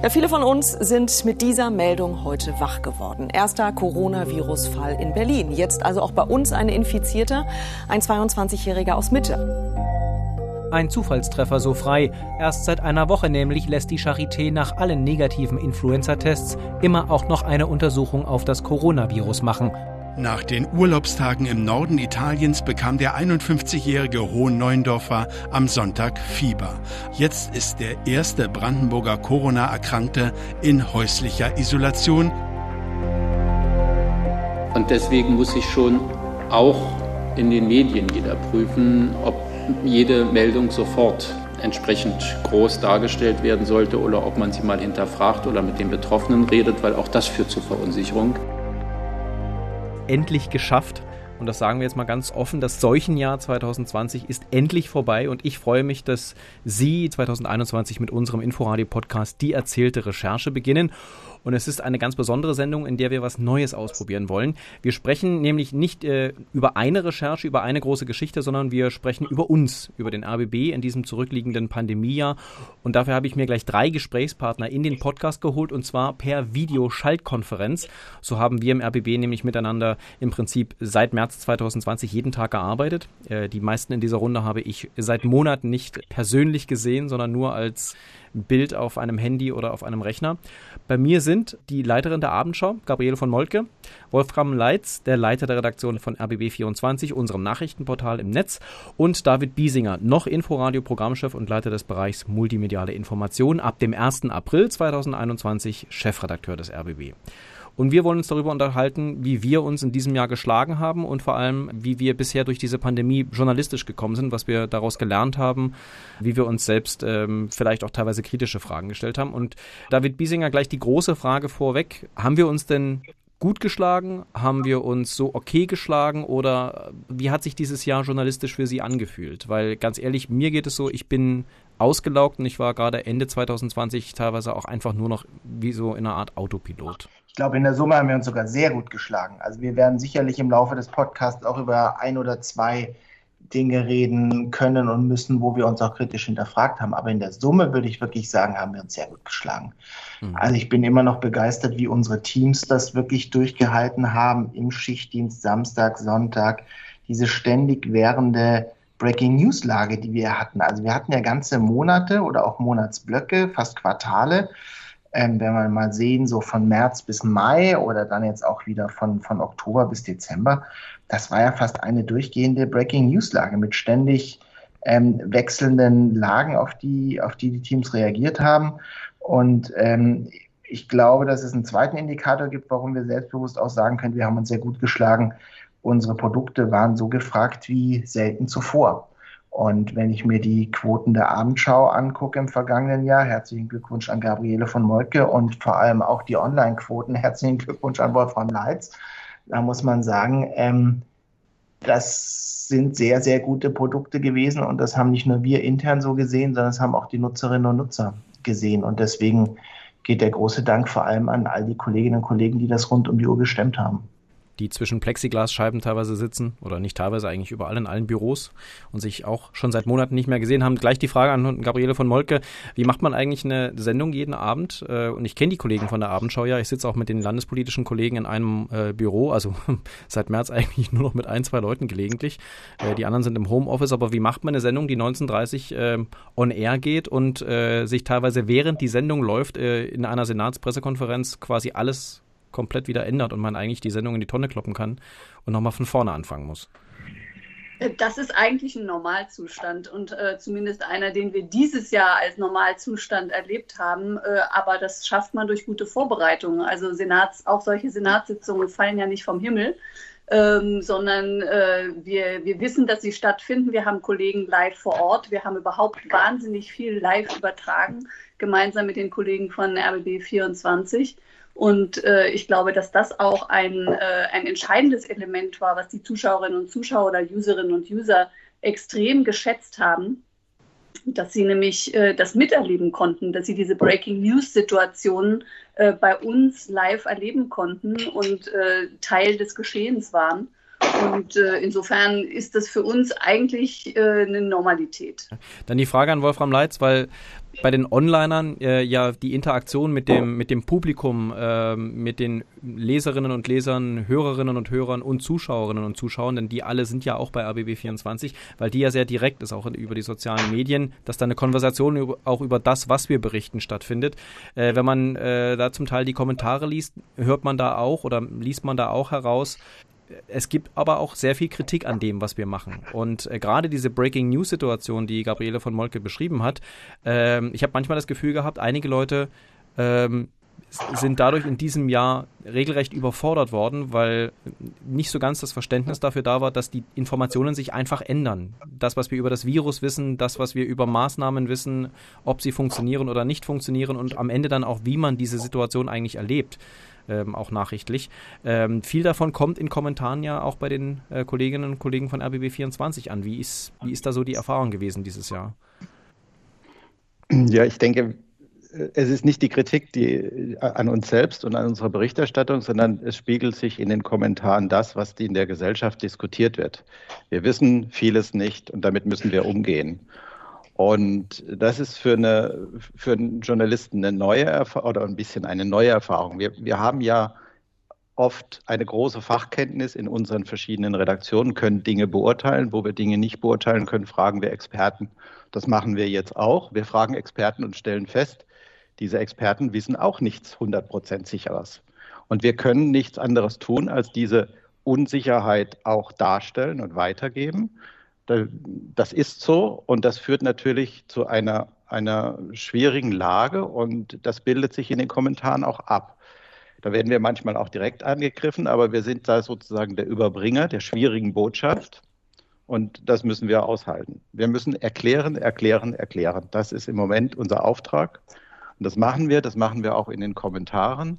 Ja, viele von uns sind mit dieser Meldung heute wach geworden. Erster Coronavirus-Fall in Berlin. Jetzt also auch bei uns eine Infizierte, ein 22-Jähriger aus Mitte. Ein Zufallstreffer so frei. Erst seit einer Woche nämlich lässt die Charité nach allen negativen Influenza-Tests immer auch noch eine Untersuchung auf das Coronavirus machen. Nach den Urlaubstagen im Norden Italiens bekam der 51-jährige Hohen-Neuendorfer am Sonntag Fieber. Jetzt ist der erste Brandenburger Corona-Erkrankte in häuslicher Isolation. Und deswegen muss sich schon auch in den Medien jeder prüfen, ob jede Meldung sofort entsprechend groß dargestellt werden sollte oder ob man sie mal hinterfragt oder mit den Betroffenen redet, weil auch das führt zu Verunsicherung endlich geschafft. Und das sagen wir jetzt mal ganz offen, das Seuchenjahr 2020 ist endlich vorbei und ich freue mich, dass Sie 2021 mit unserem Inforadio-Podcast die erzählte Recherche beginnen. Und es ist eine ganz besondere Sendung, in der wir was Neues ausprobieren wollen. Wir sprechen nämlich nicht äh, über eine Recherche, über eine große Geschichte, sondern wir sprechen über uns, über den RBB in diesem zurückliegenden Pandemiejahr. Und dafür habe ich mir gleich drei Gesprächspartner in den Podcast geholt und zwar per Videoschaltkonferenz. So haben wir im RBB nämlich miteinander im Prinzip seit März 2020 jeden Tag gearbeitet. Äh, die meisten in dieser Runde habe ich seit Monaten nicht persönlich gesehen, sondern nur als Bild auf einem Handy oder auf einem Rechner. Bei mir sind die Leiterin der Abendschau, Gabriele von Moltke, Wolfram Leitz, der Leiter der Redaktion von RBB24, unserem Nachrichtenportal im Netz, und David Biesinger, noch Inforadio-Programmchef und Leiter des Bereichs Multimediale Information, ab dem 1. April 2021 Chefredakteur des RBB. Und wir wollen uns darüber unterhalten, wie wir uns in diesem Jahr geschlagen haben und vor allem, wie wir bisher durch diese Pandemie journalistisch gekommen sind, was wir daraus gelernt haben, wie wir uns selbst ähm, vielleicht auch teilweise kritische Fragen gestellt haben. Und David Biesinger gleich die große Frage vorweg. Haben wir uns denn gut geschlagen? Haben wir uns so okay geschlagen? Oder wie hat sich dieses Jahr journalistisch für Sie angefühlt? Weil ganz ehrlich, mir geht es so, ich bin ausgelaugt und ich war gerade Ende 2020 teilweise auch einfach nur noch wie so in einer Art Autopilot glaube, in der Summe haben wir uns sogar sehr gut geschlagen. Also wir werden sicherlich im Laufe des Podcasts auch über ein oder zwei Dinge reden können und müssen, wo wir uns auch kritisch hinterfragt haben. Aber in der Summe würde ich wirklich sagen, haben wir uns sehr gut geschlagen. Mhm. Also ich bin immer noch begeistert, wie unsere Teams das wirklich durchgehalten haben im Schichtdienst, Samstag, Sonntag, diese ständig währende Breaking News Lage, die wir hatten. Also wir hatten ja ganze Monate oder auch Monatsblöcke, fast Quartale, ähm, wenn wir mal sehen, so von März bis Mai oder dann jetzt auch wieder von, von Oktober bis Dezember, das war ja fast eine durchgehende Breaking News Lage mit ständig ähm, wechselnden Lagen, auf die, auf die die Teams reagiert haben. Und ähm, ich glaube, dass es einen zweiten Indikator gibt, warum wir selbstbewusst auch sagen können, wir haben uns sehr gut geschlagen. Unsere Produkte waren so gefragt wie selten zuvor. Und wenn ich mir die Quoten der Abendschau angucke im vergangenen Jahr, herzlichen Glückwunsch an Gabriele von Molke und vor allem auch die Online-Quoten, herzlichen Glückwunsch an Wolfram Leitz. Da muss man sagen, ähm, das sind sehr, sehr gute Produkte gewesen und das haben nicht nur wir intern so gesehen, sondern das haben auch die Nutzerinnen und Nutzer gesehen. Und deswegen geht der große Dank vor allem an all die Kolleginnen und Kollegen, die das rund um die Uhr gestemmt haben die zwischen Plexiglasscheiben teilweise sitzen oder nicht teilweise eigentlich überall in allen Büros und sich auch schon seit Monaten nicht mehr gesehen haben. Gleich die Frage an Gabriele von Molke, wie macht man eigentlich eine Sendung jeden Abend? Äh, und ich kenne die Kollegen von der Abendschau ja, ich sitze auch mit den landespolitischen Kollegen in einem äh, Büro, also seit März eigentlich nur noch mit ein, zwei Leuten gelegentlich. Äh, die anderen sind im Homeoffice, aber wie macht man eine Sendung, die 1930 äh, on air geht und äh, sich teilweise während die Sendung läuft äh, in einer Senatspressekonferenz quasi alles komplett wieder ändert und man eigentlich die Sendung in die Tonne kloppen kann und nochmal von vorne anfangen muss. Das ist eigentlich ein Normalzustand und äh, zumindest einer, den wir dieses Jahr als Normalzustand erlebt haben. Äh, aber das schafft man durch gute Vorbereitungen. Also Senats, auch solche Senatssitzungen fallen ja nicht vom Himmel, ähm, sondern äh, wir, wir wissen, dass sie stattfinden. Wir haben Kollegen live vor Ort. Wir haben überhaupt wahnsinnig viel live übertragen, gemeinsam mit den Kollegen von RBB 24. Und äh, ich glaube, dass das auch ein, äh, ein entscheidendes Element war, was die Zuschauerinnen und Zuschauer oder Userinnen und User extrem geschätzt haben, dass sie nämlich äh, das miterleben konnten, dass sie diese Breaking News Situationen äh, bei uns live erleben konnten und äh, Teil des Geschehens waren. Und äh, insofern ist das für uns eigentlich äh, eine Normalität. Dann die Frage an Wolfram Leitz, weil bei den Onlinern äh, ja die Interaktion mit dem, mit dem Publikum, äh, mit den Leserinnen und Lesern, Hörerinnen und Hörern und Zuschauerinnen und Zuschauern, denn die alle sind ja auch bei ABB24, weil die ja sehr direkt ist, auch über die sozialen Medien, dass da eine Konversation auch über das, was wir berichten, stattfindet. Äh, wenn man äh, da zum Teil die Kommentare liest, hört man da auch oder liest man da auch heraus, es gibt aber auch sehr viel Kritik an dem, was wir machen. Und äh, gerade diese Breaking News Situation, die Gabriele von Molke beschrieben hat, ähm, ich habe manchmal das Gefühl gehabt, einige Leute ähm, sind dadurch in diesem Jahr regelrecht überfordert worden, weil nicht so ganz das Verständnis dafür da war, dass die Informationen sich einfach ändern. Das, was wir über das Virus wissen, das, was wir über Maßnahmen wissen, ob sie funktionieren oder nicht funktionieren und am Ende dann auch, wie man diese Situation eigentlich erlebt ähm, auch nachrichtlich. Ähm, viel davon kommt in Kommentaren ja auch bei den äh, Kolleginnen und Kollegen von RBB24 an. Wie ist, wie ist da so die Erfahrung gewesen dieses Jahr? Ja, ich denke, es ist nicht die Kritik die, äh, an uns selbst und an unserer Berichterstattung, sondern es spiegelt sich in den Kommentaren das, was in der Gesellschaft diskutiert wird. Wir wissen vieles nicht und damit müssen wir umgehen. Und das ist für, eine, für einen Journalisten eine neue Erfahrung oder ein bisschen eine neue Erfahrung. Wir, wir haben ja oft eine große Fachkenntnis in unseren verschiedenen Redaktionen, können Dinge beurteilen. Wo wir Dinge nicht beurteilen können, fragen wir Experten. Das machen wir jetzt auch. Wir fragen Experten und stellen fest, diese Experten wissen auch nichts 100% sicheres. Und wir können nichts anderes tun, als diese Unsicherheit auch darstellen und weitergeben. Das ist so und das führt natürlich zu einer, einer schwierigen Lage und das bildet sich in den Kommentaren auch ab. Da werden wir manchmal auch direkt angegriffen, aber wir sind da sozusagen der Überbringer der schwierigen Botschaft und das müssen wir aushalten. Wir müssen erklären, erklären, erklären. Das ist im Moment unser Auftrag und das machen wir, das machen wir auch in den Kommentaren.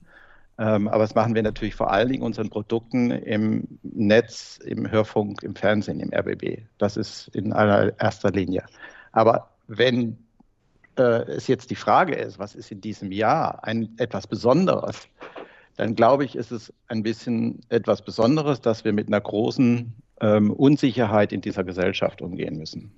Ähm, aber das machen wir natürlich vor allen Dingen unseren Produkten im Netz, im Hörfunk, im Fernsehen, im RBB. Das ist in allererster Linie. Aber wenn äh, es jetzt die Frage ist, was ist in diesem Jahr ein, etwas Besonderes, dann glaube ich, ist es ein bisschen etwas Besonderes, dass wir mit einer großen ähm, Unsicherheit in dieser Gesellschaft umgehen müssen.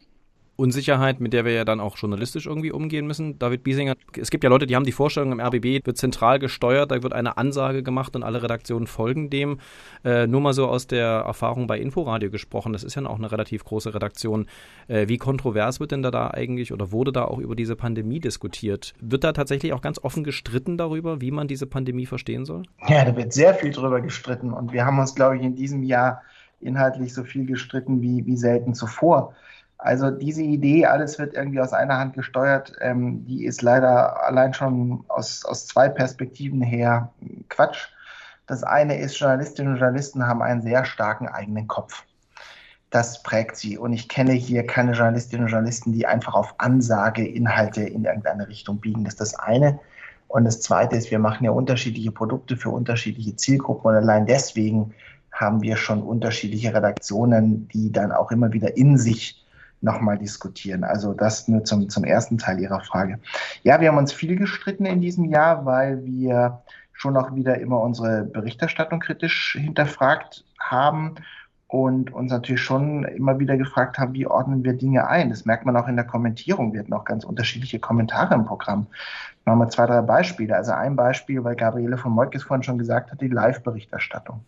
Unsicherheit, mit der wir ja dann auch journalistisch irgendwie umgehen müssen. David Biesinger, es gibt ja Leute, die haben die Vorstellung, im RBB wird zentral gesteuert, da wird eine Ansage gemacht und alle Redaktionen folgen dem. Äh, nur mal so aus der Erfahrung bei Inforadio gesprochen, das ist ja auch eine relativ große Redaktion. Äh, wie kontrovers wird denn da, da eigentlich oder wurde da auch über diese Pandemie diskutiert? Wird da tatsächlich auch ganz offen gestritten darüber, wie man diese Pandemie verstehen soll? Ja, da wird sehr viel drüber gestritten und wir haben uns, glaube ich, in diesem Jahr inhaltlich so viel gestritten wie, wie selten zuvor. Also diese Idee, alles wird irgendwie aus einer Hand gesteuert, ähm, die ist leider allein schon aus, aus zwei Perspektiven her Quatsch. Das eine ist, Journalistinnen und Journalisten haben einen sehr starken eigenen Kopf. Das prägt sie. Und ich kenne hier keine Journalistinnen und Journalisten, die einfach auf Ansage Inhalte in irgendeine Richtung biegen. Das ist das eine. Und das zweite ist, wir machen ja unterschiedliche Produkte für unterschiedliche Zielgruppen. Und allein deswegen haben wir schon unterschiedliche Redaktionen, die dann auch immer wieder in sich nochmal diskutieren. Also das nur zum, zum ersten Teil Ihrer Frage. Ja, wir haben uns viel gestritten in diesem Jahr, weil wir schon auch wieder immer unsere Berichterstattung kritisch hinterfragt haben und uns natürlich schon immer wieder gefragt haben, wie ordnen wir Dinge ein. Das merkt man auch in der Kommentierung. Wir hatten auch ganz unterschiedliche Kommentare im Programm. Machen wir zwei, drei Beispiele. Also ein Beispiel, weil Gabriele von Molkes vorhin schon gesagt hat, die Live-Berichterstattung.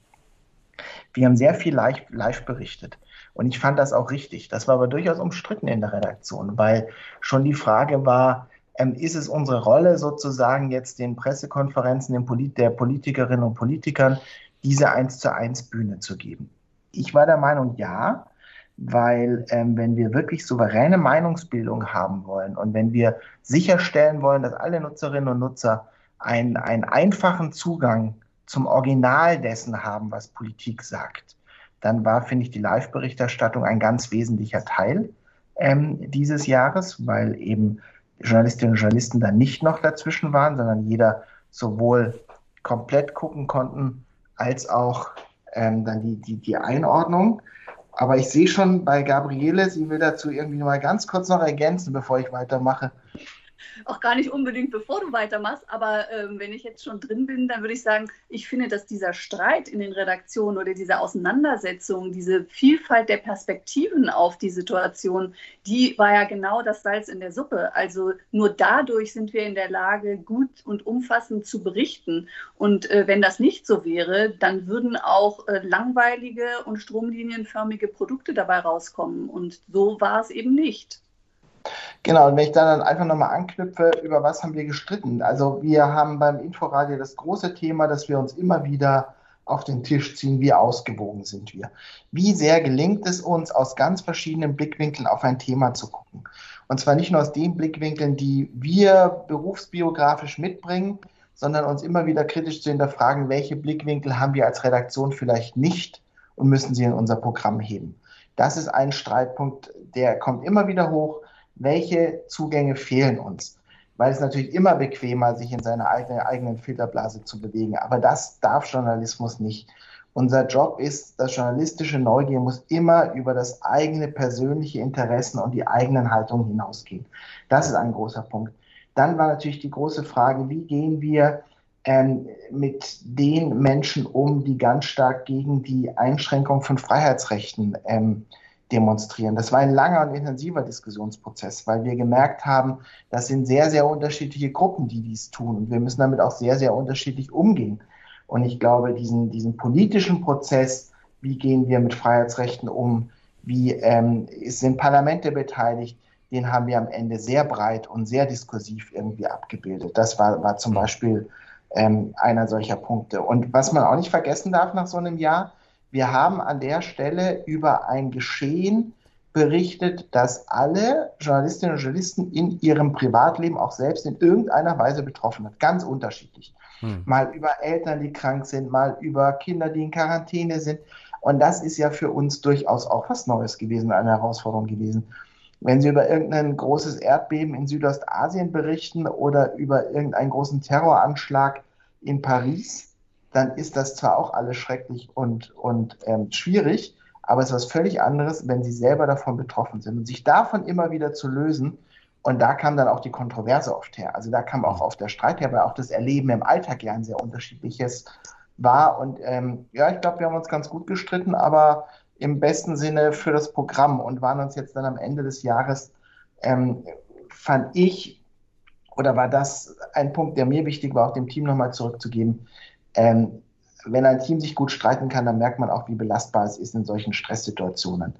Wir haben sehr viel live, live berichtet. Und ich fand das auch richtig. Das war aber durchaus umstritten in der Redaktion, weil schon die Frage war, ähm, ist es unsere Rolle sozusagen jetzt den Pressekonferenzen den Polit der Politikerinnen und Politikern diese eins zu eins Bühne zu geben? Ich war der Meinung, ja, weil ähm, wenn wir wirklich souveräne Meinungsbildung haben wollen und wenn wir sicherstellen wollen, dass alle Nutzerinnen und Nutzer einen, einen einfachen Zugang zum Original dessen haben, was Politik sagt, dann war, finde ich, die Live-Berichterstattung ein ganz wesentlicher Teil ähm, dieses Jahres, weil eben Journalistinnen und Journalisten da nicht noch dazwischen waren, sondern jeder sowohl komplett gucken konnten, als auch ähm, dann die, die, die Einordnung. Aber ich sehe schon bei Gabriele, sie will dazu irgendwie mal ganz kurz noch ergänzen, bevor ich weitermache. Auch gar nicht unbedingt, bevor du weitermachst, aber ähm, wenn ich jetzt schon drin bin, dann würde ich sagen, ich finde, dass dieser Streit in den Redaktionen oder diese Auseinandersetzung, diese Vielfalt der Perspektiven auf die Situation, die war ja genau das Salz in der Suppe. Also nur dadurch sind wir in der Lage, gut und umfassend zu berichten. Und äh, wenn das nicht so wäre, dann würden auch äh, langweilige und stromlinienförmige Produkte dabei rauskommen. Und so war es eben nicht. Genau, und wenn ich dann einfach nochmal anknüpfe, über was haben wir gestritten? Also wir haben beim Inforadio das große Thema, dass wir uns immer wieder auf den Tisch ziehen, wie ausgewogen sind wir. Wie sehr gelingt es uns, aus ganz verschiedenen Blickwinkeln auf ein Thema zu gucken. Und zwar nicht nur aus den Blickwinkeln, die wir berufsbiografisch mitbringen, sondern uns immer wieder kritisch zu hinterfragen, welche Blickwinkel haben wir als Redaktion vielleicht nicht und müssen sie in unser Programm heben. Das ist ein Streitpunkt, der kommt immer wieder hoch welche Zugänge fehlen uns. Weil es natürlich immer bequemer, sich in seiner eigenen Filterblase zu bewegen. Aber das darf Journalismus nicht. Unser Job ist, das journalistische Neugier muss immer über das eigene persönliche Interessen und die eigenen Haltungen hinausgehen. Das ist ein großer Punkt. Dann war natürlich die große Frage, wie gehen wir ähm, mit den Menschen um, die ganz stark gegen die Einschränkung von Freiheitsrechten ähm, demonstrieren. Das war ein langer und intensiver Diskussionsprozess, weil wir gemerkt haben, das sind sehr, sehr unterschiedliche Gruppen, die dies tun. Und wir müssen damit auch sehr, sehr unterschiedlich umgehen. Und ich glaube, diesen, diesen politischen Prozess, wie gehen wir mit Freiheitsrechten um, wie ähm, sind Parlamente beteiligt, den haben wir am Ende sehr breit und sehr diskursiv irgendwie abgebildet. Das war, war zum Beispiel ähm, einer solcher Punkte. Und was man auch nicht vergessen darf nach so einem Jahr, wir haben an der Stelle über ein Geschehen berichtet, das alle Journalistinnen und Journalisten in ihrem Privatleben auch selbst in irgendeiner Weise betroffen hat. Ganz unterschiedlich. Hm. Mal über Eltern, die krank sind, mal über Kinder, die in Quarantäne sind. Und das ist ja für uns durchaus auch was Neues gewesen, eine Herausforderung gewesen. Wenn Sie über irgendein großes Erdbeben in Südostasien berichten oder über irgendeinen großen Terroranschlag in Paris, dann ist das zwar auch alles schrecklich und, und ähm, schwierig, aber es ist was völlig anderes, wenn sie selber davon betroffen sind. Und sich davon immer wieder zu lösen, und da kam dann auch die Kontroverse oft her. Also da kam auch oft der Streit her, weil auch das Erleben im Alltag ja ein sehr unterschiedliches war. Und ähm, ja, ich glaube, wir haben uns ganz gut gestritten, aber im besten Sinne für das Programm und waren uns jetzt dann am Ende des Jahres, ähm, fand ich, oder war das ein Punkt, der mir wichtig war, auch dem Team nochmal zurückzugeben, ähm, wenn ein Team sich gut streiten kann, dann merkt man auch, wie belastbar es ist in solchen Stresssituationen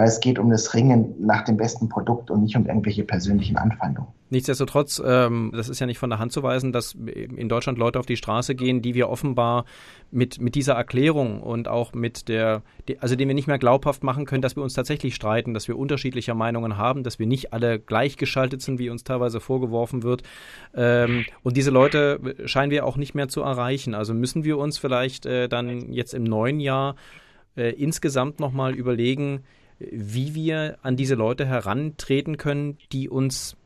weil es geht um das Ringen nach dem besten Produkt und nicht um irgendwelche persönlichen Anfeindungen. Nichtsdestotrotz, ähm, das ist ja nicht von der Hand zu weisen, dass in Deutschland Leute auf die Straße gehen, die wir offenbar mit, mit dieser Erklärung und auch mit der, also denen wir nicht mehr glaubhaft machen können, dass wir uns tatsächlich streiten, dass wir unterschiedliche Meinungen haben, dass wir nicht alle gleichgeschaltet sind, wie uns teilweise vorgeworfen wird. Ähm, und diese Leute scheinen wir auch nicht mehr zu erreichen. Also müssen wir uns vielleicht äh, dann jetzt im neuen Jahr äh, insgesamt nochmal überlegen, wie wir an diese Leute herantreten können, die uns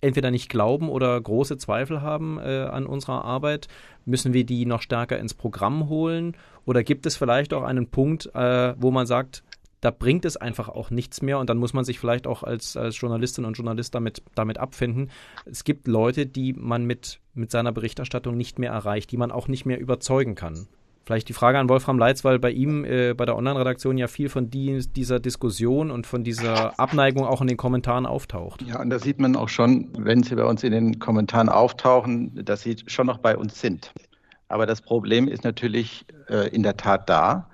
entweder nicht glauben oder große Zweifel haben äh, an unserer Arbeit? Müssen wir die noch stärker ins Programm holen? Oder gibt es vielleicht auch einen Punkt, äh, wo man sagt, da bringt es einfach auch nichts mehr und dann muss man sich vielleicht auch als, als Journalistin und Journalist damit, damit abfinden. Es gibt Leute, die man mit, mit seiner Berichterstattung nicht mehr erreicht, die man auch nicht mehr überzeugen kann. Vielleicht die Frage an Wolfram Leitz, weil bei ihm äh, bei der Online-Redaktion ja viel von die, dieser Diskussion und von dieser Abneigung auch in den Kommentaren auftaucht. Ja, und da sieht man auch schon, wenn sie bei uns in den Kommentaren auftauchen, dass sie schon noch bei uns sind. Aber das Problem ist natürlich äh, in der Tat da.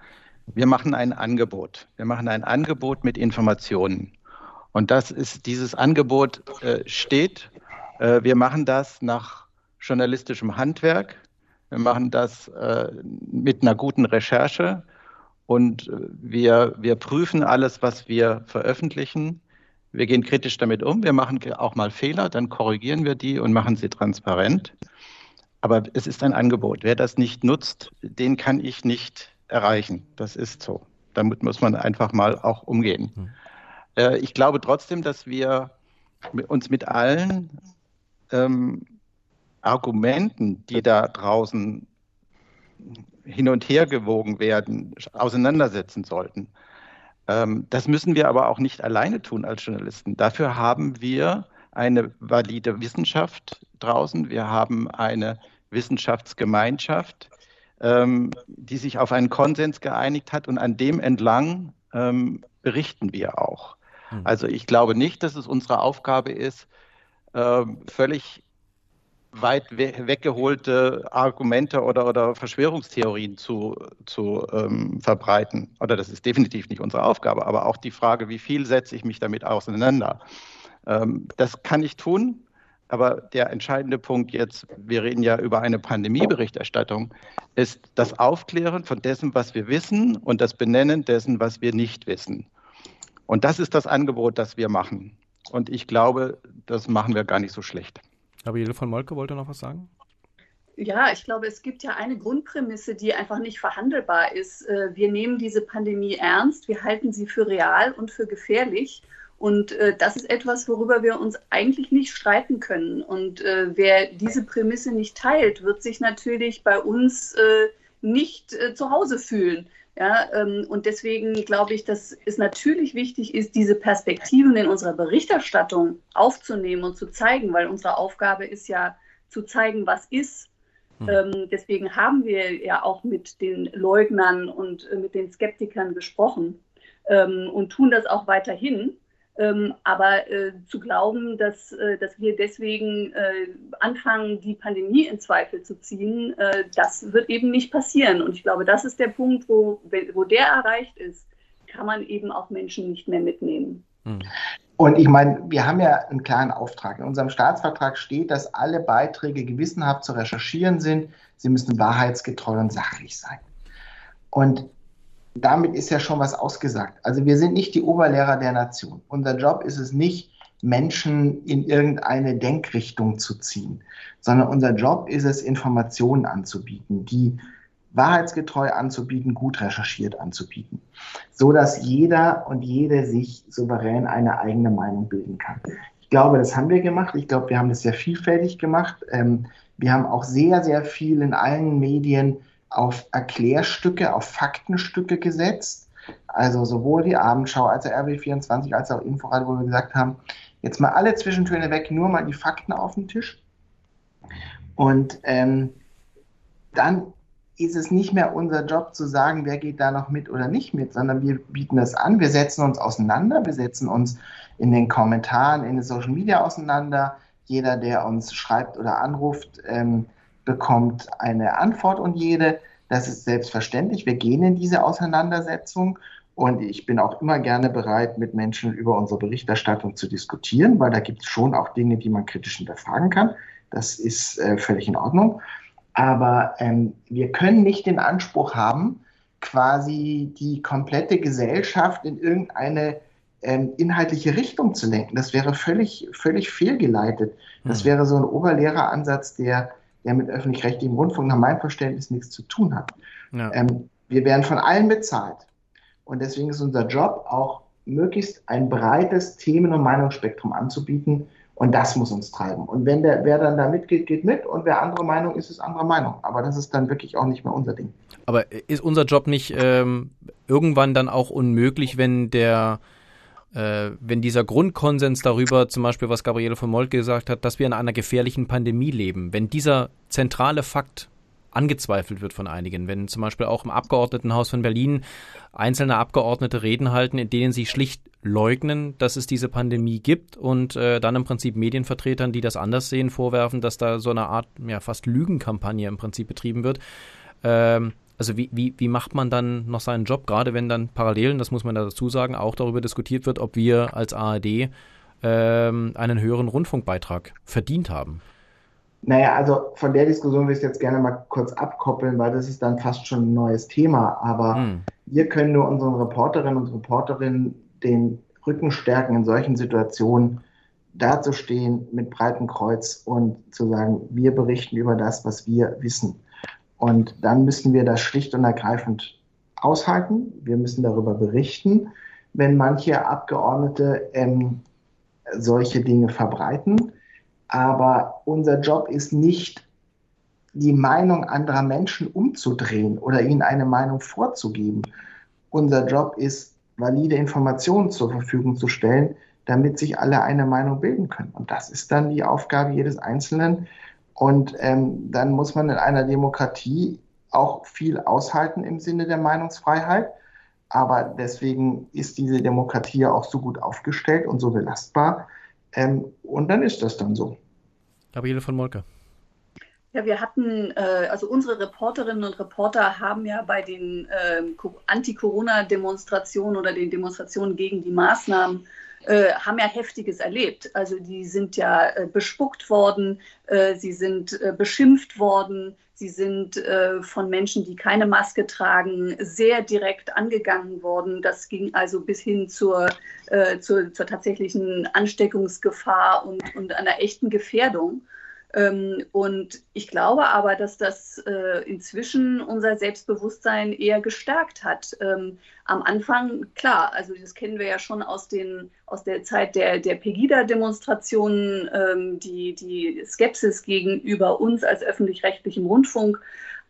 Wir machen ein Angebot. Wir machen ein Angebot mit Informationen. Und das ist, dieses Angebot äh, steht. Äh, wir machen das nach journalistischem Handwerk. Wir machen das äh, mit einer guten Recherche und äh, wir, wir prüfen alles, was wir veröffentlichen. Wir gehen kritisch damit um. Wir machen auch mal Fehler, dann korrigieren wir die und machen sie transparent. Aber es ist ein Angebot. Wer das nicht nutzt, den kann ich nicht erreichen. Das ist so. Damit muss man einfach mal auch umgehen. Hm. Äh, ich glaube trotzdem, dass wir uns mit allen ähm, Argumenten, die da draußen hin und her gewogen werden, auseinandersetzen sollten. Ähm, das müssen wir aber auch nicht alleine tun als Journalisten. Dafür haben wir eine valide Wissenschaft draußen, wir haben eine Wissenschaftsgemeinschaft, ähm, die sich auf einen Konsens geeinigt hat und an dem entlang ähm, berichten wir auch. Hm. Also ich glaube nicht, dass es unsere Aufgabe ist, völlig weit we weggeholte Argumente oder, oder Verschwörungstheorien zu, zu ähm, verbreiten. Oder das ist definitiv nicht unsere Aufgabe, aber auch die Frage, wie viel setze ich mich damit auseinander. Ähm, das kann ich tun, aber der entscheidende Punkt jetzt, wir reden ja über eine Pandemieberichterstattung, ist das Aufklären von dessen, was wir wissen und das Benennen dessen, was wir nicht wissen. Und das ist das Angebot, das wir machen. Und ich glaube, das machen wir gar nicht so schlecht. Gabriele von Molke wollte noch was sagen? Ja, ich glaube, es gibt ja eine Grundprämisse, die einfach nicht verhandelbar ist. Äh, wir nehmen diese Pandemie ernst, wir halten sie für real und für gefährlich. Und äh, das ist etwas, worüber wir uns eigentlich nicht streiten können. Und äh, wer diese Prämisse nicht teilt, wird sich natürlich bei uns nicht zu Hause fühlen. Ja, ähm, und deswegen glaube ich, dass es natürlich wichtig ist, diese Perspektiven in unserer Berichterstattung aufzunehmen und zu zeigen, weil unsere Aufgabe ist ja zu zeigen, was ist. Hm. Ähm, deswegen haben wir ja auch mit den Leugnern und äh, mit den Skeptikern gesprochen ähm, und tun das auch weiterhin. Ähm, aber äh, zu glauben, dass, äh, dass wir deswegen äh, anfangen, die Pandemie in Zweifel zu ziehen, äh, das wird eben nicht passieren. Und ich glaube, das ist der Punkt, wo, wo der erreicht ist, kann man eben auch Menschen nicht mehr mitnehmen. Hm. Und ich meine, wir haben ja einen klaren Auftrag. In unserem Staatsvertrag steht, dass alle Beiträge gewissenhaft zu recherchieren sind. Sie müssen wahrheitsgetreu und sachlich sein. Und damit ist ja schon was ausgesagt. Also wir sind nicht die Oberlehrer der Nation. Unser Job ist es nicht, Menschen in irgendeine Denkrichtung zu ziehen, sondern unser Job ist es, Informationen anzubieten, die wahrheitsgetreu anzubieten, gut recherchiert anzubieten, so dass jeder und jede sich souverän eine eigene Meinung bilden kann. Ich glaube, das haben wir gemacht. Ich glaube, wir haben das sehr vielfältig gemacht. Ähm, wir haben auch sehr, sehr viel in allen Medien auf Erklärstücke, auf Faktenstücke gesetzt. Also sowohl die Abendschau als auch RB24 als auch Inforadio, wo wir gesagt haben, jetzt mal alle Zwischentöne weg, nur mal die Fakten auf den Tisch. Und ähm, dann ist es nicht mehr unser Job zu sagen, wer geht da noch mit oder nicht mit, sondern wir bieten das an, wir setzen uns auseinander, wir setzen uns in den Kommentaren, in den Social Media auseinander. Jeder, der uns schreibt oder anruft, ähm, bekommt eine Antwort und jede. Das ist selbstverständlich. Wir gehen in diese Auseinandersetzung und ich bin auch immer gerne bereit, mit Menschen über unsere Berichterstattung zu diskutieren, weil da gibt es schon auch Dinge, die man kritisch hinterfragen kann. Das ist äh, völlig in Ordnung. Aber ähm, wir können nicht den Anspruch haben, quasi die komplette Gesellschaft in irgendeine ähm, inhaltliche Richtung zu lenken. Das wäre völlig, völlig fehlgeleitet. Das hm. wäre so ein Oberlehreransatz, der der mit öffentlich-rechtlichem Rundfunk nach meinem Verständnis nichts zu tun hat. Ja. Ähm, wir werden von allen bezahlt. Und deswegen ist unser Job auch möglichst ein breites Themen- und Meinungsspektrum anzubieten. Und das muss uns treiben. Und wenn der, wer dann da mitgeht, geht mit. Und wer andere Meinung ist, ist andere Meinung. Aber das ist dann wirklich auch nicht mehr unser Ding. Aber ist unser Job nicht ähm, irgendwann dann auch unmöglich, wenn der äh, wenn dieser Grundkonsens darüber, zum Beispiel was Gabriele von Moltke gesagt hat, dass wir in einer gefährlichen Pandemie leben, wenn dieser zentrale Fakt angezweifelt wird von einigen, wenn zum Beispiel auch im Abgeordnetenhaus von Berlin einzelne Abgeordnete Reden halten, in denen sie schlicht leugnen, dass es diese Pandemie gibt und äh, dann im Prinzip Medienvertretern, die das anders sehen, vorwerfen, dass da so eine Art ja fast Lügenkampagne im Prinzip betrieben wird. Ähm, also wie, wie, wie macht man dann noch seinen Job, gerade wenn dann parallel, das muss man dazu sagen, auch darüber diskutiert wird, ob wir als ARD ähm, einen höheren Rundfunkbeitrag verdient haben? Naja, also von der Diskussion will ich jetzt gerne mal kurz abkoppeln, weil das ist dann fast schon ein neues Thema. Aber hm. wir können nur unseren Reporterinnen und Reporterinnen den Rücken stärken, in solchen Situationen dazustehen mit breitem Kreuz und zu sagen, wir berichten über das, was wir wissen. Und dann müssen wir das schlicht und ergreifend aushalten. Wir müssen darüber berichten, wenn manche Abgeordnete ähm, solche Dinge verbreiten. Aber unser Job ist nicht, die Meinung anderer Menschen umzudrehen oder ihnen eine Meinung vorzugeben. Unser Job ist, valide Informationen zur Verfügung zu stellen, damit sich alle eine Meinung bilden können. Und das ist dann die Aufgabe jedes Einzelnen. Und ähm, dann muss man in einer Demokratie auch viel aushalten im Sinne der Meinungsfreiheit. Aber deswegen ist diese Demokratie ja auch so gut aufgestellt und so belastbar. Ähm, und dann ist das dann so. Gabriele von Molke. Ja, wir hatten, äh, also unsere Reporterinnen und Reporter haben ja bei den äh, Anti-Corona-Demonstrationen oder den Demonstrationen gegen die Maßnahmen äh, haben ja Heftiges erlebt. Also die sind ja äh, bespuckt worden, äh, sie sind äh, beschimpft worden, sie sind äh, von Menschen, die keine Maske tragen, sehr direkt angegangen worden. Das ging also bis hin zur, zur, zur, tatsächlichen Ansteckungsgefahr und, und einer echten Gefährdung. Ähm, und ich glaube aber, dass das äh, inzwischen unser Selbstbewusstsein eher gestärkt hat. Ähm, am Anfang, klar, also das kennen wir ja schon aus, den, aus der Zeit der, der Pegida-Demonstrationen, ähm, die, die Skepsis gegenüber uns als öffentlich-rechtlichem Rundfunk.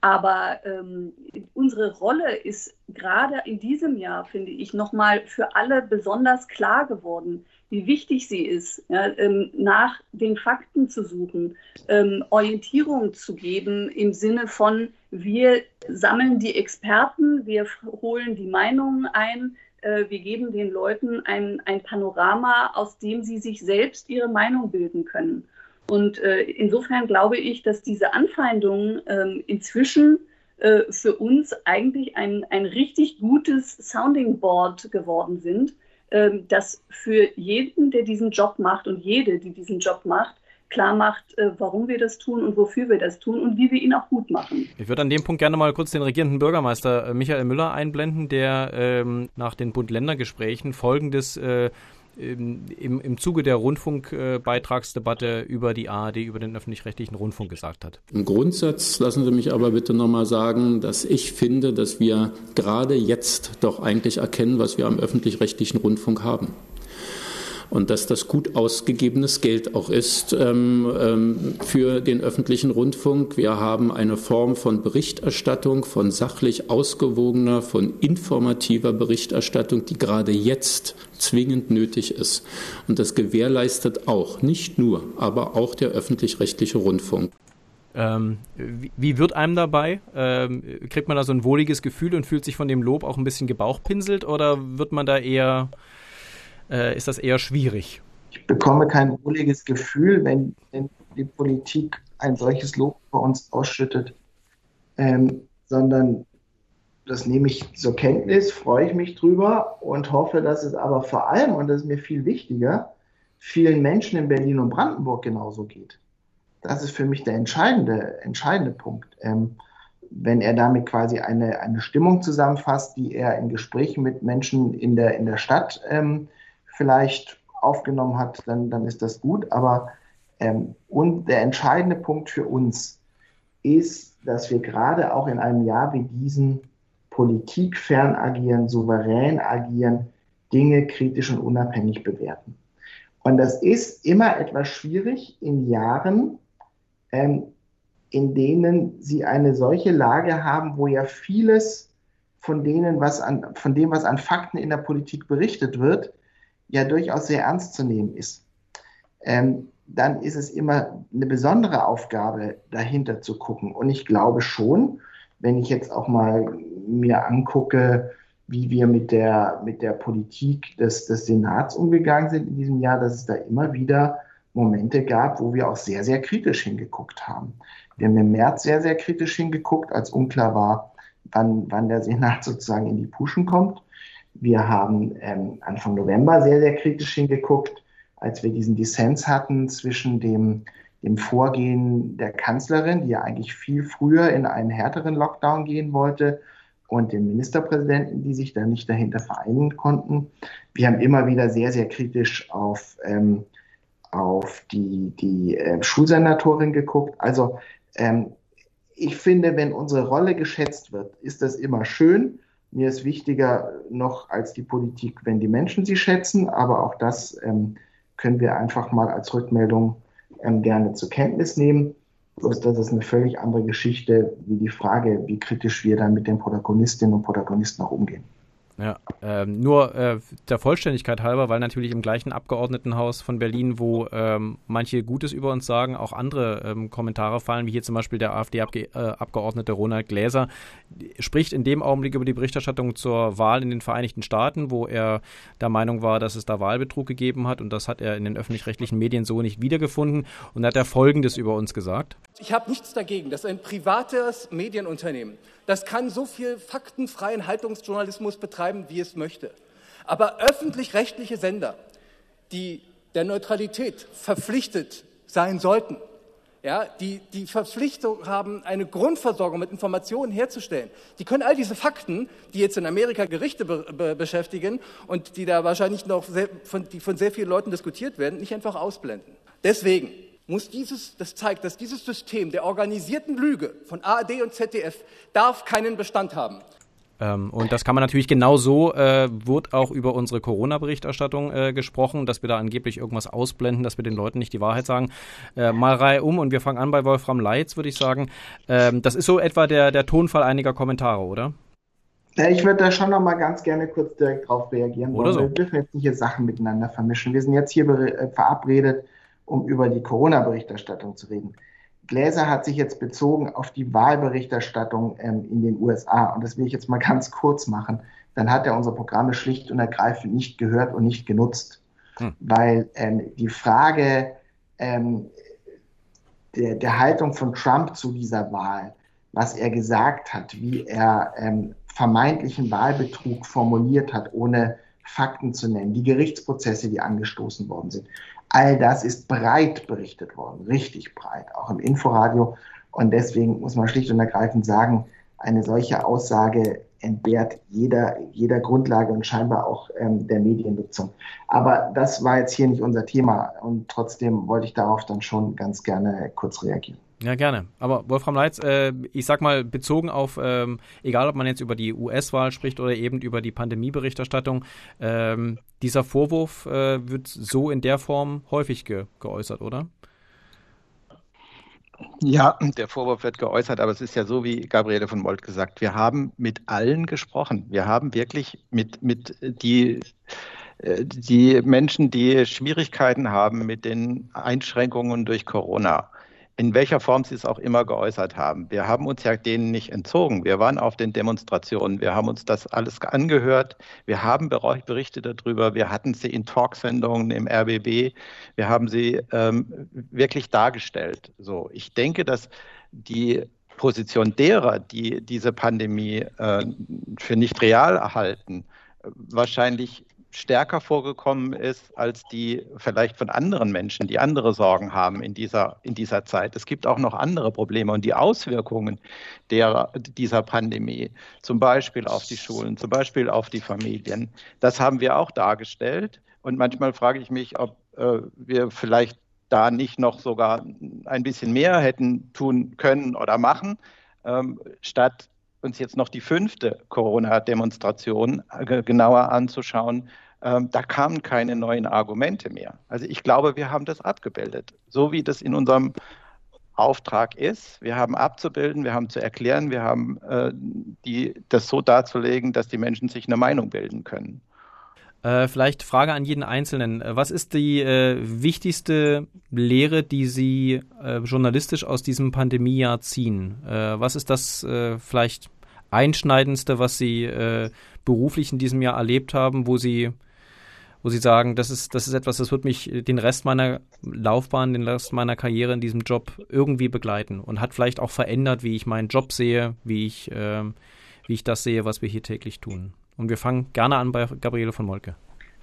Aber ähm, unsere Rolle ist gerade in diesem Jahr, finde ich, nochmal für alle besonders klar geworden wie wichtig sie ist, ja, ähm, nach den Fakten zu suchen, ähm, Orientierung zu geben im Sinne von, wir sammeln die Experten, wir holen die Meinungen ein, äh, wir geben den Leuten ein, ein Panorama, aus dem sie sich selbst ihre Meinung bilden können. Und äh, insofern glaube ich, dass diese Anfeindungen äh, inzwischen für uns eigentlich ein, ein richtig gutes Sounding Board geworden sind ähm, das für jeden, der diesen Job macht und jede, die diesen Job macht, klar macht, äh, warum wir das tun und wofür wir das tun und wie wir ihn auch gut machen. Ich würde an dem Punkt gerne mal kurz den regierenden Bürgermeister äh, Michael Müller einblenden, der ähm, nach den Bund-Länder-Gesprächen folgendes äh, im, im Zuge der Rundfunkbeitragsdebatte über die ARD, über den öffentlich-rechtlichen Rundfunk gesagt hat. Im Grundsatz lassen Sie mich aber bitte nochmal sagen, dass ich finde, dass wir gerade jetzt doch eigentlich erkennen, was wir am öffentlich-rechtlichen Rundfunk haben und dass das gut ausgegebenes Geld auch ist ähm, ähm, für den öffentlichen Rundfunk. Wir haben eine Form von Berichterstattung, von sachlich ausgewogener, von informativer Berichterstattung, die gerade jetzt zwingend nötig ist. Und das gewährleistet auch, nicht nur, aber auch der öffentlich-rechtliche Rundfunk. Ähm, wie, wie, wird einem dabei? Ähm, kriegt man da so ein wohliges Gefühl und fühlt sich von dem Lob auch ein bisschen gebauchpinselt oder wird man da eher äh, ist das eher schwierig. Ich bekomme kein wohliges Gefühl, wenn, wenn die Politik ein solches Lob bei uns ausschüttet, ähm, sondern das nehme ich zur Kenntnis, freue ich mich drüber und hoffe, dass es aber vor allem, und das ist mir viel wichtiger, vielen Menschen in Berlin und Brandenburg genauso geht. Das ist für mich der entscheidende, entscheidende Punkt. Ähm, wenn er damit quasi eine, eine Stimmung zusammenfasst, die er in Gesprächen mit Menschen in der, in der Stadt ähm, vielleicht aufgenommen hat, dann, dann ist das gut. Aber ähm, und der entscheidende Punkt für uns ist, dass wir gerade auch in einem Jahr wie diesen politikfern agieren, souverän agieren, Dinge kritisch und unabhängig bewerten. Und das ist immer etwas schwierig in Jahren, ähm, in denen sie eine solche Lage haben, wo ja vieles von denen, was an, von dem, was an Fakten in der Politik berichtet wird, ja durchaus sehr ernst zu nehmen ist, ähm, dann ist es immer eine besondere Aufgabe, dahinter zu gucken. Und ich glaube schon, wenn ich jetzt auch mal mir angucke, wie wir mit der, mit der Politik des, des Senats umgegangen sind in diesem Jahr, dass es da immer wieder Momente gab, wo wir auch sehr, sehr kritisch hingeguckt haben. Wir haben im März sehr, sehr kritisch hingeguckt, als unklar war, wann, wann der Senat sozusagen in die Puschen kommt. Wir haben ähm, Anfang November sehr, sehr kritisch hingeguckt, als wir diesen Dissens hatten zwischen dem, dem Vorgehen der Kanzlerin, die ja eigentlich viel früher in einen härteren Lockdown gehen wollte, und dem Ministerpräsidenten, die sich da nicht dahinter vereinen konnten. Wir haben immer wieder sehr, sehr kritisch auf, ähm, auf die, die äh, Schulsenatorin geguckt. Also ähm, ich finde, wenn unsere Rolle geschätzt wird, ist das immer schön. Mir ist wichtiger noch als die Politik, wenn die Menschen sie schätzen, aber auch das ähm, können wir einfach mal als Rückmeldung ähm, gerne zur Kenntnis nehmen. Bloß das ist eine völlig andere Geschichte wie die Frage, wie kritisch wir dann mit den Protagonistinnen und Protagonisten auch umgehen. Ja, ähm, nur äh, der Vollständigkeit halber, weil natürlich im gleichen Abgeordnetenhaus von Berlin, wo ähm, manche Gutes über uns sagen, auch andere ähm, Kommentare fallen, wie hier zum Beispiel der AfD-Abgeordnete äh, Ronald Gläser, spricht in dem Augenblick über die Berichterstattung zur Wahl in den Vereinigten Staaten, wo er der Meinung war, dass es da Wahlbetrug gegeben hat und das hat er in den öffentlich-rechtlichen Medien so nicht wiedergefunden und hat er Folgendes über uns gesagt. Ich habe nichts dagegen, dass ein privates Medienunternehmen das kann so viel faktenfreien Haltungsjournalismus betreiben, wie es möchte. Aber öffentlich-rechtliche Sender, die der Neutralität verpflichtet sein sollten, ja, die die Verpflichtung haben, eine Grundversorgung mit Informationen herzustellen, die können all diese Fakten, die jetzt in Amerika Gerichte be be beschäftigen und die da wahrscheinlich noch sehr, von, die von sehr vielen Leuten diskutiert werden, nicht einfach ausblenden. Deswegen muss dieses, das zeigt, dass dieses System der organisierten Lüge von ARD und ZDF darf keinen Bestand haben. Ähm, und das kann man natürlich genau so, äh, wird auch über unsere Corona-Berichterstattung äh, gesprochen, dass wir da angeblich irgendwas ausblenden, dass wir den Leuten nicht die Wahrheit sagen. Äh, mal Reihe um und wir fangen an bei Wolfram Leitz, würde ich sagen. Ähm, das ist so etwa der, der Tonfall einiger Kommentare, oder? Ja, ich würde da schon noch mal ganz gerne kurz direkt drauf reagieren. Oder so. Wir dürfen jetzt nicht hier Sachen miteinander vermischen. Wir sind jetzt hier äh, verabredet, um über die Corona-Berichterstattung zu reden. Gläser hat sich jetzt bezogen auf die Wahlberichterstattung ähm, in den USA. Und das will ich jetzt mal ganz kurz machen. Dann hat er unsere Programme schlicht und ergreifend nicht gehört und nicht genutzt. Hm. Weil ähm, die Frage ähm, der, der, Haltung von Trump zu dieser Wahl, was er gesagt hat, wie er ähm, vermeintlichen Wahlbetrug formuliert hat, ohne Fakten zu nennen, die Gerichtsprozesse, die angestoßen worden sind, All das ist breit berichtet worden, richtig breit, auch im Inforadio. Und deswegen muss man schlicht und ergreifend sagen, eine solche Aussage entbehrt jeder, jeder Grundlage und scheinbar auch ähm, der Mediennutzung. Aber das war jetzt hier nicht unser Thema und trotzdem wollte ich darauf dann schon ganz gerne kurz reagieren. Ja, gerne. Aber Wolfram Leitz, äh, ich sag mal, bezogen auf, ähm, egal ob man jetzt über die US-Wahl spricht oder eben über die Pandemieberichterstattung, ähm, dieser Vorwurf äh, wird so in der Form häufig ge geäußert, oder? Ja, der Vorwurf wird geäußert, aber es ist ja so, wie Gabriele von Molt gesagt, wir haben mit allen gesprochen. Wir haben wirklich mit, mit die äh, die Menschen, die Schwierigkeiten haben mit den Einschränkungen durch Corona, in welcher Form sie es auch immer geäußert haben. Wir haben uns ja denen nicht entzogen. Wir waren auf den Demonstrationen, wir haben uns das alles angehört, wir haben Berichte darüber, wir hatten sie in Talksendungen im RBB, wir haben sie ähm, wirklich dargestellt. So, ich denke, dass die Position derer, die diese Pandemie äh, für nicht real erhalten, wahrscheinlich stärker vorgekommen ist als die vielleicht von anderen Menschen, die andere Sorgen haben in dieser, in dieser Zeit. Es gibt auch noch andere Probleme und die Auswirkungen der, dieser Pandemie, zum Beispiel auf die Schulen, zum Beispiel auf die Familien, das haben wir auch dargestellt. Und manchmal frage ich mich, ob äh, wir vielleicht da nicht noch sogar ein bisschen mehr hätten tun können oder machen, ähm, statt uns jetzt noch die fünfte Corona-Demonstration äh, genauer anzuschauen, ähm, da kamen keine neuen Argumente mehr. Also ich glaube, wir haben das abgebildet, so wie das in unserem Auftrag ist. Wir haben abzubilden, wir haben zu erklären, wir haben äh, die, das so darzulegen, dass die Menschen sich eine Meinung bilden können. Äh, vielleicht Frage an jeden Einzelnen. Was ist die äh, wichtigste Lehre, die Sie äh, journalistisch aus diesem Pandemiejahr ziehen? Äh, was ist das äh, vielleicht Einschneidendste, was Sie äh, beruflich in diesem Jahr erlebt haben, wo Sie, wo Sie sagen, das ist, das ist etwas, das wird mich den Rest meiner Laufbahn, den Rest meiner Karriere in diesem Job irgendwie begleiten und hat vielleicht auch verändert, wie ich meinen Job sehe, wie ich, wie ich das sehe, was wir hier täglich tun? Und wir fangen gerne an bei Gabriele von Molke.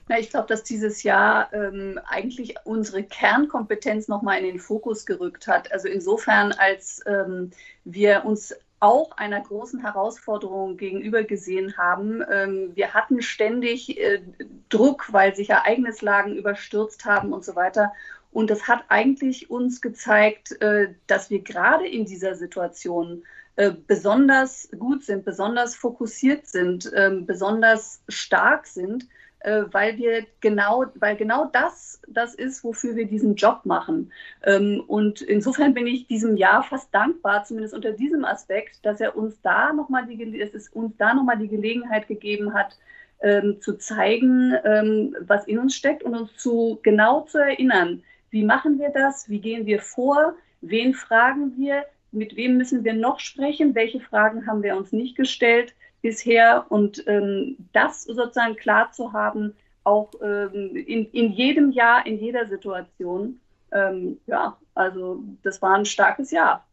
Na, ich glaube, dass dieses Jahr ähm, eigentlich unsere Kernkompetenz nochmal in den Fokus gerückt hat. Also insofern, als ähm, wir uns auch einer großen Herausforderung gegenüber gesehen haben. Ähm, wir hatten ständig äh, Druck, weil sich Ereignislagen überstürzt haben und so weiter. Und das hat eigentlich uns gezeigt, äh, dass wir gerade in dieser Situation äh, besonders gut sind, besonders fokussiert sind, ähm, besonders stark sind, äh, weil wir genau, weil genau das das ist, wofür wir diesen Job machen. Ähm, und insofern bin ich diesem Jahr fast dankbar, zumindest unter diesem Aspekt, dass er uns da nochmal die, dass es uns da noch mal die Gelegenheit gegeben hat, ähm, zu zeigen, ähm, was in uns steckt und uns zu genau zu erinnern, wie machen wir das, wie gehen wir vor, wen fragen wir, mit wem müssen wir noch sprechen, welche Fragen haben wir uns nicht gestellt bisher und ähm, das sozusagen klar zu haben, auch ähm, in, in jedem Jahr, in jeder Situation. Ähm, ja, also das war ein starkes Jahr.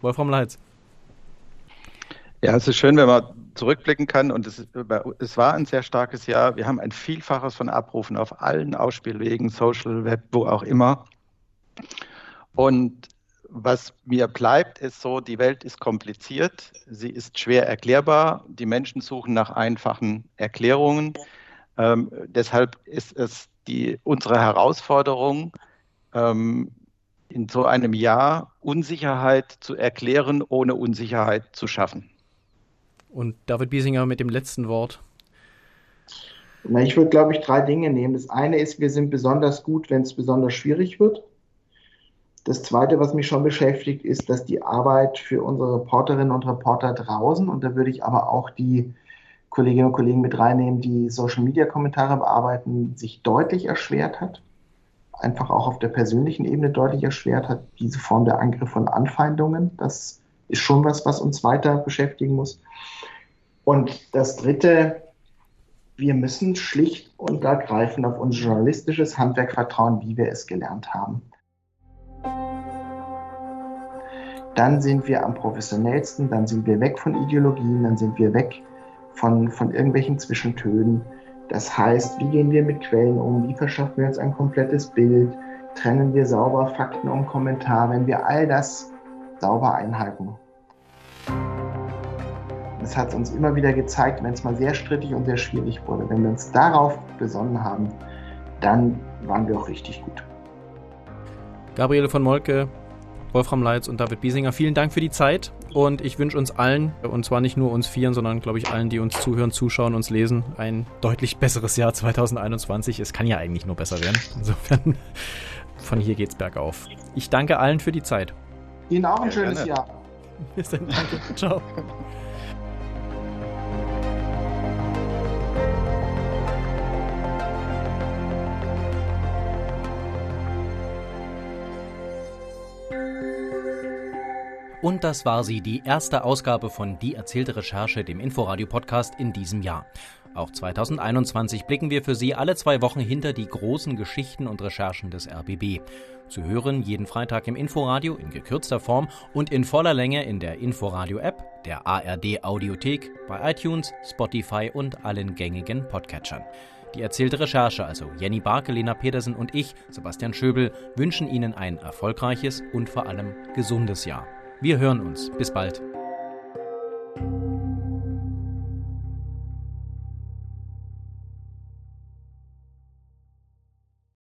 Wolfram Leitz. Ja, es ist schön, wenn man zurückblicken kann und es, es, war ein sehr starkes Jahr. Wir haben ein Vielfaches von Abrufen auf allen Ausspielwegen, Social, Web, wo auch immer. Und was mir bleibt, ist so, die Welt ist kompliziert, sie ist schwer erklärbar, die Menschen suchen nach einfachen Erklärungen. Ähm, deshalb ist es die, unsere Herausforderung, ähm, in so einem Jahr Unsicherheit zu erklären, ohne Unsicherheit zu schaffen. Und David Biesinger mit dem letzten Wort. Na, ich würde, glaube ich, drei Dinge nehmen. Das eine ist, wir sind besonders gut, wenn es besonders schwierig wird. Das Zweite, was mich schon beschäftigt, ist, dass die Arbeit für unsere Reporterinnen und Reporter draußen, und da würde ich aber auch die Kolleginnen und Kollegen mit reinnehmen, die Social-Media-Kommentare bearbeiten, sich deutlich erschwert hat. Einfach auch auf der persönlichen Ebene deutlich erschwert hat, diese Form der Angriffe und Anfeindungen. Das ist schon was, was uns weiter beschäftigen muss. Und das Dritte, wir müssen schlicht und ergreifend auf unser journalistisches Handwerk vertrauen, wie wir es gelernt haben. Dann sind wir am professionellsten, dann sind wir weg von Ideologien, dann sind wir weg von, von irgendwelchen Zwischentönen. Das heißt, wie gehen wir mit Quellen um? Wie verschaffen wir uns ein komplettes Bild? Trennen wir sauber Fakten und Kommentar? Wenn wir all das sauber einhalten. Das hat uns immer wieder gezeigt, wenn es mal sehr strittig und sehr schwierig wurde. Wenn wir uns darauf besonnen haben, dann waren wir auch richtig gut. Gabriele von Molke, Wolfram Leitz und David Biesinger, vielen Dank für die Zeit und ich wünsche uns allen, und zwar nicht nur uns Vieren, sondern glaube ich allen, die uns zuhören, zuschauen, uns lesen, ein deutlich besseres Jahr 2021. Es kann ja eigentlich nur besser werden. Insofern, von hier geht's bergauf. Ich danke allen für die Zeit. Ihnen auch ein schönes Jahr. Bis dann, danke. Ciao. Und das war sie, die erste Ausgabe von Die erzählte Recherche, dem Inforadio-Podcast in diesem Jahr. Auch 2021 blicken wir für Sie alle zwei Wochen hinter die großen Geschichten und Recherchen des RBB. Zu hören jeden Freitag im Inforadio in gekürzter Form und in voller Länge in der Inforadio-App, der ARD-Audiothek, bei iTunes, Spotify und allen gängigen Podcatchern. Die erzählte Recherche, also Jenny Barke, Lena Petersen und ich, Sebastian Schöbel, wünschen Ihnen ein erfolgreiches und vor allem gesundes Jahr. Wir hören uns. Bis bald.